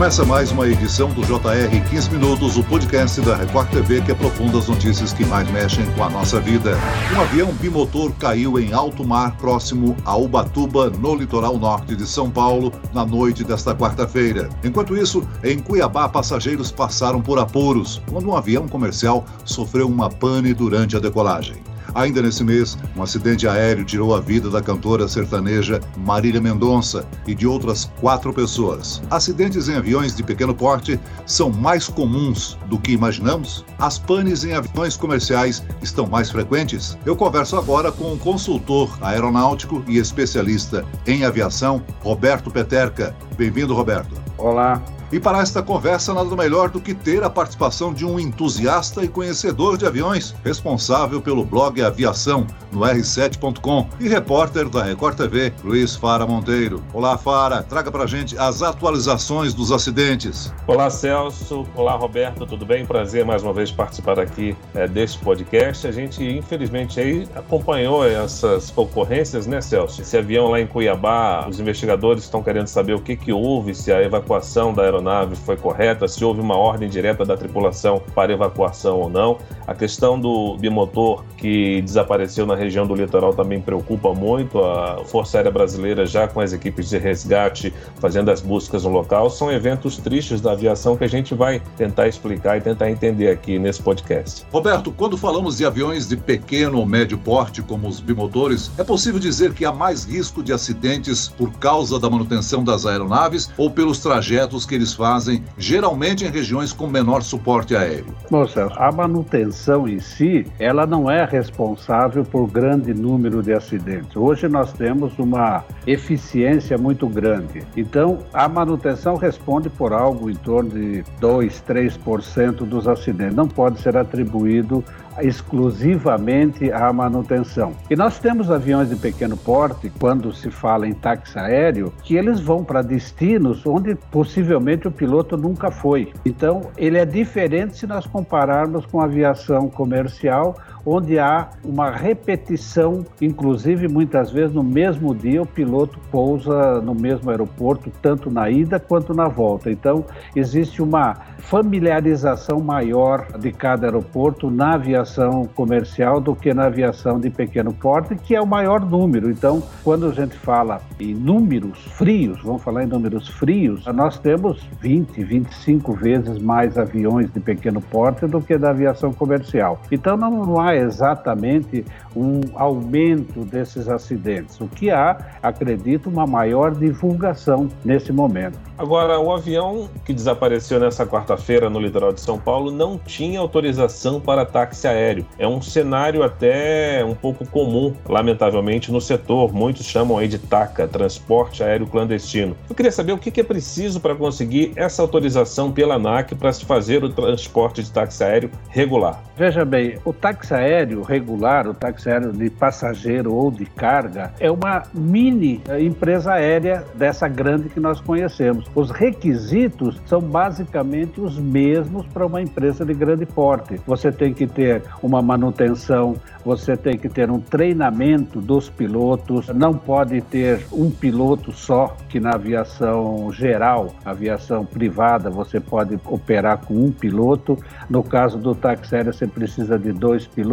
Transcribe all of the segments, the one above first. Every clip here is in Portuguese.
Começa mais uma edição do JR 15 Minutos, o podcast da Record TV que aprofunda as notícias que mais mexem com a nossa vida. Um avião bimotor caiu em alto mar próximo a Ubatuba, no litoral norte de São Paulo, na noite desta quarta-feira. Enquanto isso, em Cuiabá, passageiros passaram por apuros quando um avião comercial sofreu uma pane durante a decolagem. Ainda nesse mês, um acidente aéreo tirou a vida da cantora sertaneja Marília Mendonça e de outras quatro pessoas. Acidentes em aviões de pequeno porte são mais comuns do que imaginamos? As panes em aviões comerciais estão mais frequentes? Eu converso agora com o consultor aeronáutico e especialista em aviação, Roberto Peterca. Bem-vindo, Roberto. Olá, e para esta conversa, nada melhor do que ter a participação de um entusiasta e conhecedor de aviões, responsável pelo blog Aviação no r7.com e repórter da Record TV, Luiz Fara Monteiro. Olá, Fara, traga pra gente as atualizações dos acidentes. Olá, Celso. Olá, Roberto, tudo bem? Prazer mais uma vez participar aqui é, deste podcast. A gente, infelizmente, aí acompanhou essas ocorrências, né, Celso? Esse avião lá em Cuiabá, os investigadores estão querendo saber o que, que houve, se a evacuação da aeronave aeronave foi correta, se houve uma ordem direta da tripulação para evacuação ou não. A questão do bimotor que desapareceu na região do litoral também preocupa muito. A Força Aérea Brasileira, já com as equipes de resgate, fazendo as buscas no local, são eventos tristes da aviação que a gente vai tentar explicar e tentar entender aqui nesse podcast. Roberto, quando falamos de aviões de pequeno ou médio porte, como os bimotores, é possível dizer que há mais risco de acidentes por causa da manutenção das aeronaves ou pelos trajetos que eles eles fazem, geralmente em regiões com menor suporte aéreo? Bom, Celso, a manutenção em si, ela não é responsável por grande número de acidentes. Hoje nós temos uma eficiência muito grande. Então, a manutenção responde por algo em torno de 2, 3% dos acidentes. Não pode ser atribuído exclusivamente à manutenção. E nós temos aviões de pequeno porte, quando se fala em táxi aéreo, que eles vão para destinos onde possivelmente o piloto nunca foi. Então, ele é diferente se nós compararmos com a aviação comercial, onde há uma repetição, inclusive muitas vezes no mesmo dia o piloto pousa no mesmo aeroporto, tanto na ida quanto na volta. Então, existe uma familiarização maior de cada aeroporto na aviação comercial do que na aviação de pequeno porte, que é o maior número. Então, quando a gente fala em números frios, vamos falar em números frios, nós temos 20, 25 vezes mais aviões de pequeno porte do que da aviação comercial. Então, não há exatamente um aumento desses acidentes. O que há, acredito, uma maior divulgação nesse momento. Agora, o avião que desapareceu nessa quarta-feira no litoral de São Paulo não tinha autorização para táxi aéreo. É um cenário até um pouco comum, lamentavelmente, no setor. Muitos chamam aí de TACA, transporte aéreo clandestino. Eu queria saber o que é preciso para conseguir essa autorização pela ANAC para se fazer o transporte de táxi aéreo regular. Veja bem, o táxi aéreo regular, o táxi aéreo de passageiro ou de carga, é uma mini eh, empresa aérea dessa grande que nós conhecemos. Os requisitos são basicamente os mesmos para uma empresa de grande porte. Você tem que ter uma manutenção, você tem que ter um treinamento dos pilotos, não pode ter um piloto só, que na aviação geral, aviação privada, você pode operar com um piloto. No caso do táxi aéreo, você precisa de dois pilotos,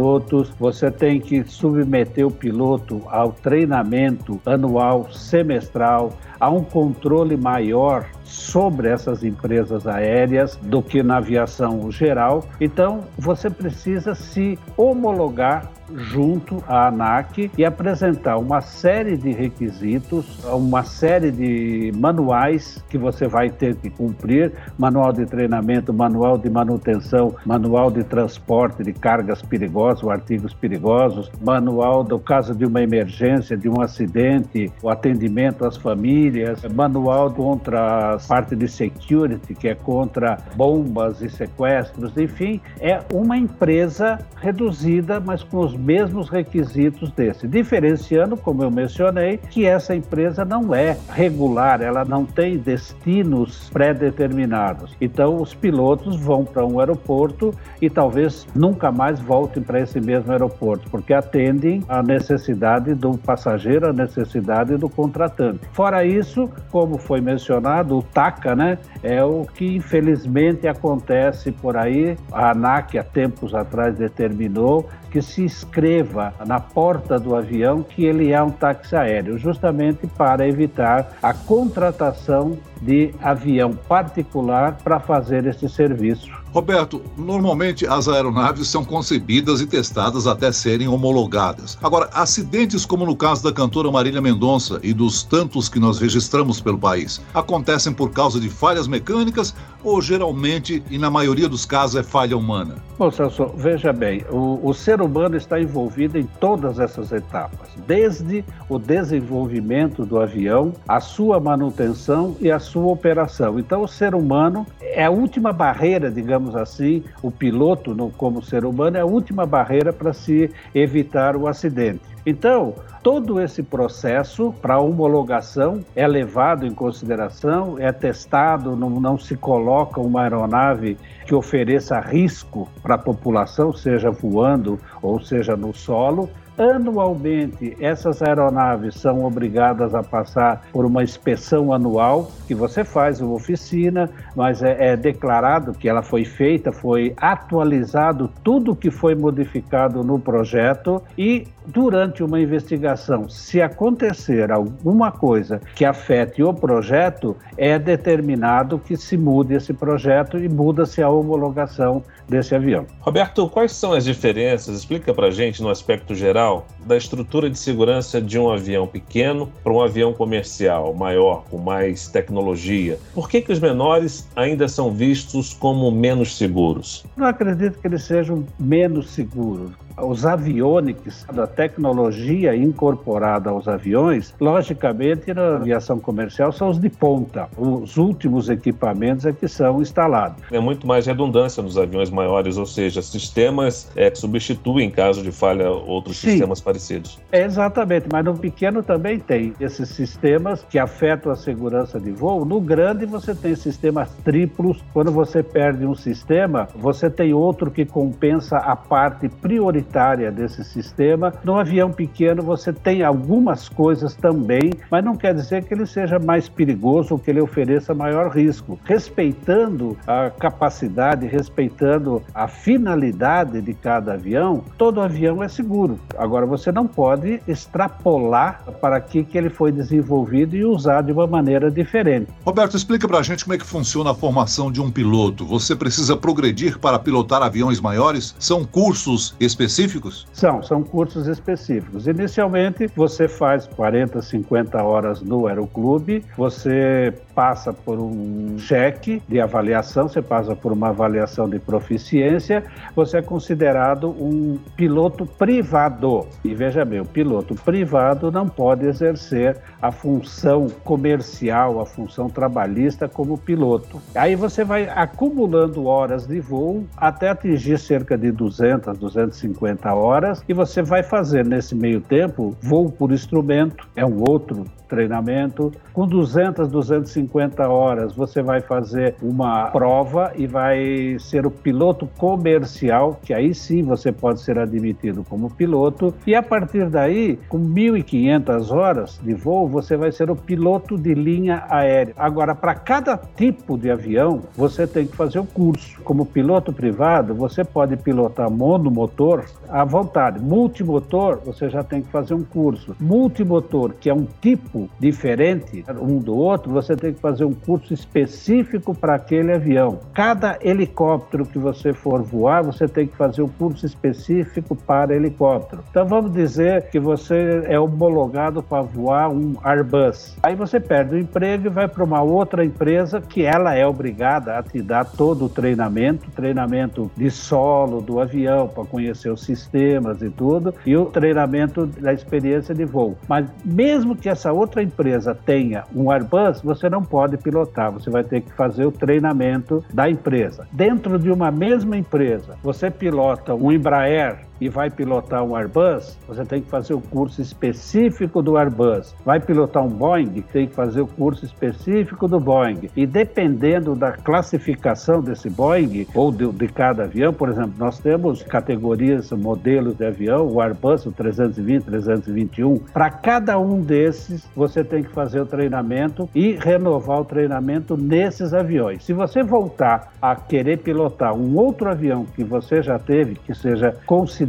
você tem que submeter o piloto ao treinamento anual, semestral, a um controle maior sobre essas empresas aéreas do que na aviação geral. Então, você precisa se homologar junto à ANAC e apresentar uma série de requisitos, uma série de manuais que você vai ter que cumprir, manual de treinamento, manual de manutenção, manual de transporte de cargas perigosas ou artigos perigosos, manual do caso de uma emergência, de um acidente, o atendimento às famílias, manual contra a parte de security, que é contra bombas e sequestros, enfim, é uma empresa reduzida, mas com os mesmos requisitos desse, diferenciando, como eu mencionei, que essa empresa não é regular, ela não tem destinos pré-determinados. Então, os pilotos vão para um aeroporto e talvez nunca mais voltem para esse mesmo aeroporto, porque atendem à necessidade do passageiro, à necessidade do contratante. Fora isso, como foi mencionado, o TACA, né, é o que infelizmente acontece por aí. A ANAC, há tempos atrás, determinou que se escreva na porta do avião que ele é um táxi aéreo, justamente para evitar a contratação de avião particular para fazer esse serviço. Roberto, normalmente as aeronaves são concebidas e testadas até serem homologadas. Agora, acidentes como no caso da cantora Marília Mendonça e dos tantos que nós registramos pelo país, acontecem por causa de falhas mecânicas ou geralmente, e na maioria dos casos, é falha humana? Bom, Celso, veja bem, o, o ser humano está envolvido em todas essas etapas, desde o desenvolvimento do avião, a sua manutenção e a sua operação. Então, o ser humano é a última barreira, digamos assim, o piloto, como ser humano, é a última barreira para se evitar o acidente. Então, todo esse processo para homologação é levado em consideração, é testado, não, não se coloca uma aeronave que ofereça risco para a população, seja voando ou seja no solo, Anualmente, essas aeronaves são obrigadas a passar por uma inspeção anual, que você faz uma oficina, mas é, é declarado que ela foi feita, foi atualizado tudo que foi modificado no projeto e durante uma investigação, se acontecer alguma coisa que afete o projeto, é determinado que se mude esse projeto e muda-se a homologação desse avião. Roberto, quais são as diferenças? Explica para gente no aspecto geral da estrutura de segurança de um avião pequeno para um avião comercial maior, com mais tecnologia. Por que, que os menores ainda são vistos como menos seguros? Não acredito que eles sejam menos seguros os avionics, a tecnologia incorporada aos aviões, logicamente na aviação comercial são os de ponta. Os últimos equipamentos é que são instalados. É muito mais redundância nos aviões maiores, ou seja, sistemas é, que substituem, em caso de falha, outros Sim, sistemas parecidos. exatamente, mas no pequeno também tem esses sistemas que afetam a segurança de voo. No grande você tem sistemas triplos. Quando você perde um sistema, você tem outro que compensa a parte prioritária prioritária desse sistema. No avião pequeno você tem algumas coisas também, mas não quer dizer que ele seja mais perigoso ou que ele ofereça maior risco. Respeitando a capacidade, respeitando a finalidade de cada avião, todo avião é seguro. Agora você não pode extrapolar para que, que ele foi desenvolvido e usar de uma maneira diferente. Roberto, explica para a gente como é que funciona a formação de um piloto. Você precisa progredir para pilotar aviões maiores? São cursos específicos? Específicos? São, são cursos específicos. Inicialmente, você faz 40, 50 horas no aeroclube, você passa por um cheque de avaliação, você passa por uma avaliação de proficiência, você é considerado um piloto privado. E veja bem, o piloto privado não pode exercer a função comercial, a função trabalhista como piloto. Aí você vai acumulando horas de voo até atingir cerca de 200, 250 horas e você vai fazer nesse meio tempo voo por instrumento, é um outro treinamento. Com 200, 250 horas, você vai fazer uma prova e vai ser o piloto comercial, que aí sim você pode ser admitido como piloto. E a partir daí, com 1.500 horas de voo, você vai ser o piloto de linha aérea. Agora, para cada tipo de avião, você tem que fazer o um curso. Como piloto privado, você pode pilotar monomotor à vontade. Multimotor, você já tem que fazer um curso. Multimotor, que é um tipo diferente um do outro, você tem que fazer um curso específico para aquele avião. Cada helicóptero que você for voar, você tem que fazer um curso específico para helicóptero. Então vamos dizer que você é homologado para voar um Airbus. Aí você perde o emprego e vai para uma outra empresa que ela é obrigada a te dar todo o treinamento, treinamento de solo do avião para conhecer os sistemas e tudo, e o treinamento da experiência de voo. Mas mesmo que essa outra empresa tenha um Airbus, você não pode pilotar, você vai ter que fazer o treinamento da empresa. Dentro de uma mesma empresa, você pilota um Embraer e vai pilotar um Airbus, você tem que fazer o curso específico do Airbus. Vai pilotar um Boeing, tem que fazer o curso específico do Boeing. E dependendo da classificação desse Boeing ou de, de cada avião, por exemplo, nós temos categorias, modelos de avião, o Airbus, o 320, 321. Para cada um desses, você tem que fazer o treinamento e renovar o treinamento nesses aviões. Se você voltar a querer pilotar um outro avião que você já teve, que seja considerado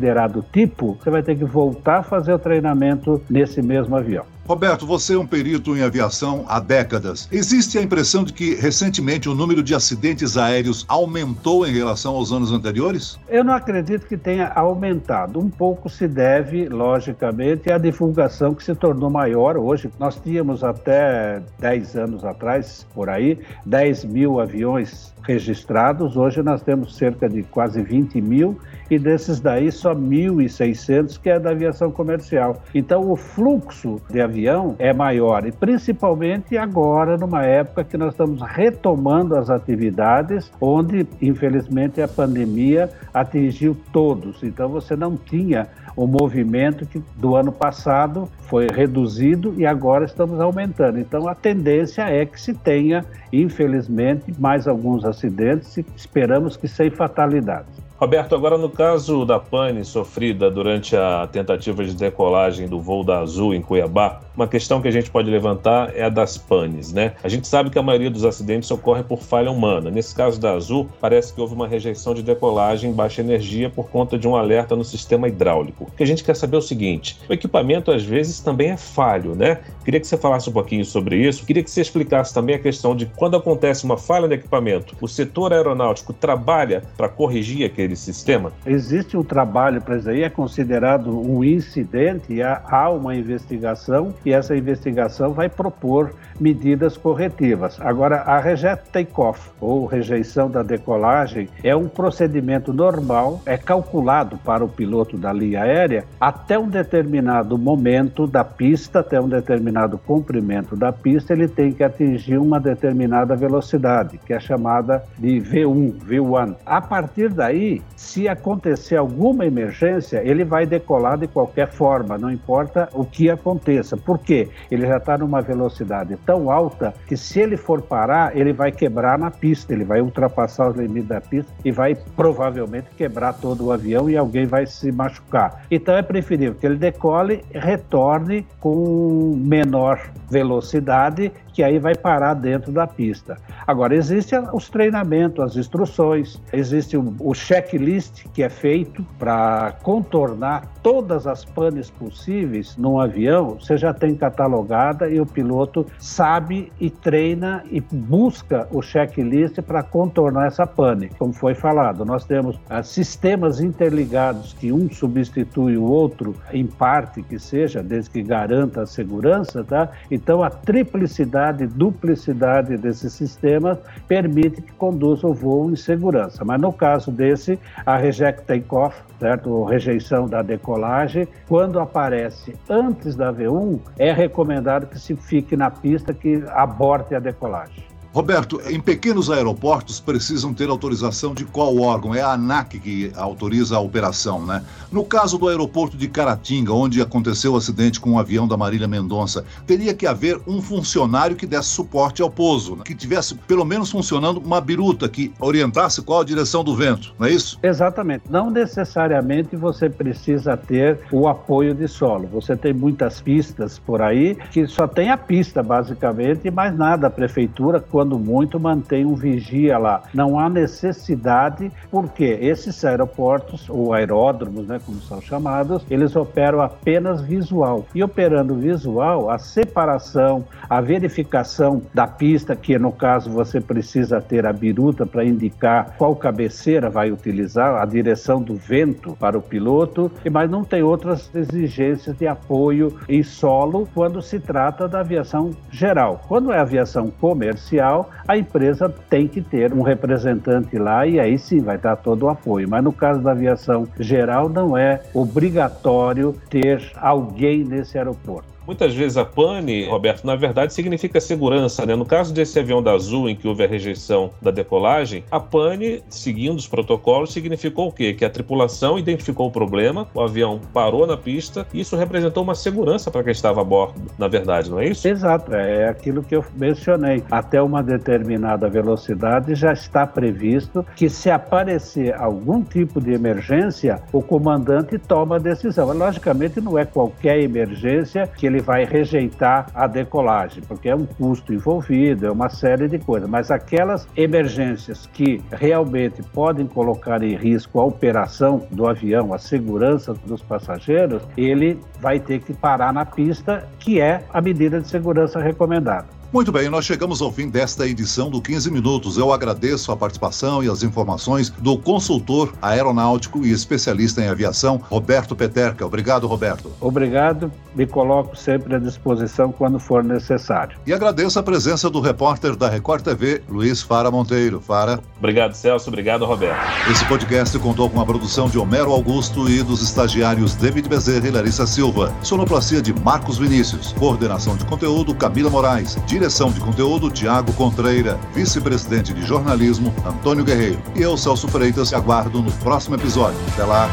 tipo, você vai ter que voltar a fazer o treinamento nesse mesmo avião. Roberto, você é um perito em aviação há décadas. Existe a impressão de que recentemente o número de acidentes aéreos aumentou em relação aos anos anteriores? Eu não acredito que tenha aumentado. Um pouco se deve, logicamente, à divulgação que se tornou maior. Hoje, nós tínhamos até 10 anos atrás, por aí, 10 mil aviões registrados. Hoje nós temos cerca de quase 20 mil e desses daí só 1.600 que é da aviação comercial. Então o fluxo de avião é maior e principalmente agora numa época que nós estamos retomando as atividades onde infelizmente a pandemia atingiu todos. Então você não tinha o movimento que do ano passado foi reduzido e agora estamos aumentando. Então a tendência é que se tenha, infelizmente, mais alguns acidentes e esperamos que sem fatalidades. Roberto, agora no caso da pane sofrida durante a tentativa de decolagem do voo da Azul em Cuiabá, uma questão que a gente pode levantar é a das panes, né? A gente sabe que a maioria dos acidentes ocorre por falha humana. Nesse caso da Azul, parece que houve uma rejeição de decolagem em baixa energia por conta de um alerta no sistema hidráulico. O que a gente quer saber é o seguinte: o equipamento às vezes também é falho, né? Queria que você falasse um pouquinho sobre isso. Queria que você explicasse também a questão de quando acontece uma falha no equipamento, o setor aeronáutico trabalha para corrigir aquele sistema? Existe um trabalho para isso aí, é considerado um incidente há uma investigação e essa investigação vai propor medidas corretivas. Agora, a reject takeoff ou rejeição da decolagem é um procedimento normal, é calculado para o piloto da linha aérea até um determinado momento da pista, até um determinado comprimento da pista, ele tem que atingir uma determinada velocidade, que é chamada de V1, V1. A partir daí, se acontecer alguma emergência, ele vai decolar de qualquer forma, não importa o que aconteça. Por quê? Ele já está numa velocidade tão alta que se ele for parar, ele vai quebrar na pista, ele vai ultrapassar os limites da pista e vai provavelmente quebrar todo o avião e alguém vai se machucar. Então é preferível que ele decole, retorne com menor velocidade que aí vai parar dentro da pista. Agora, existem os treinamentos, as instruções, existe o, checklist que é feito para contornar todas as panes possíveis num avião, você já tem catalogada e o piloto sabe e treina e busca o checklist para contornar essa pane. Como foi falado, nós temos ah, sistemas interligados que um substitui o outro em parte que seja, desde que garanta a segurança, tá? Então a triplicidade duplicidade desses sistemas permite que conduza o voo em segurança. Mas no caso desse, a reject takeoff, certo? rejeição da decolagem, quando aparece antes da V1, é recomendado que se fique na pista que aborte a decolagem. Roberto, em pequenos aeroportos precisam ter autorização de qual órgão? É a ANAC que autoriza a operação, né? No caso do aeroporto de Caratinga, onde aconteceu o acidente com um avião da Marília Mendonça, teria que haver um funcionário que desse suporte ao pouso, né? que tivesse pelo menos funcionando uma biruta que orientasse qual a direção do vento, não é isso? Exatamente. Não necessariamente você precisa ter o apoio de solo. Você tem muitas pistas por aí que só tem a pista, basicamente, e mais nada. A prefeitura, quando muito, mantém um vigia lá. Não há necessidade, porque esses aeroportos, ou aeródromos, né, como são chamados, eles operam apenas visual. E operando visual, a separação, a verificação da pista, que no caso você precisa ter a biruta para indicar qual cabeceira vai utilizar, a direção do vento para o piloto, mas não tem outras exigências de apoio em solo quando se trata da aviação geral. Quando é aviação comercial, a empresa tem que ter um representante lá e aí sim vai dar todo o apoio. Mas no caso da aviação geral, não é obrigatório ter alguém nesse aeroporto. Muitas vezes a pane, Roberto, na verdade significa segurança, né? No caso desse avião da Azul, em que houve a rejeição da decolagem, a pane, seguindo os protocolos, significou o quê? Que a tripulação identificou o problema, o avião parou na pista e isso representou uma segurança para quem estava a bordo, na verdade, não é isso? Exato, é aquilo que eu mencionei. Até uma determinada velocidade já está previsto que se aparecer algum tipo de emergência, o comandante toma a decisão. Logicamente, não é qualquer emergência que ele vai rejeitar a decolagem, porque é um custo envolvido, é uma série de coisas. Mas aquelas emergências que realmente podem colocar em risco a operação do avião, a segurança dos passageiros, ele vai ter que parar na pista, que é a medida de segurança recomendada. Muito bem, nós chegamos ao fim desta edição do 15 Minutos. Eu agradeço a participação e as informações do consultor aeronáutico e especialista em aviação, Roberto Peterca. Obrigado, Roberto. Obrigado, me coloco sempre à disposição quando for necessário. E agradeço a presença do repórter da Record TV, Luiz Fara Monteiro. Fara. Obrigado, Celso. Obrigado, Roberto. Esse podcast contou com a produção de Homero Augusto e dos estagiários David Bezerra e Larissa Silva. Sonoplastia de Marcos Vinícius. Coordenação de conteúdo, Camila Moraes. Direção de conteúdo, Tiago Contreira. Vice-presidente de jornalismo, Antônio Guerreiro. E eu, Celso Freitas, aguardo no próximo episódio. Até lá.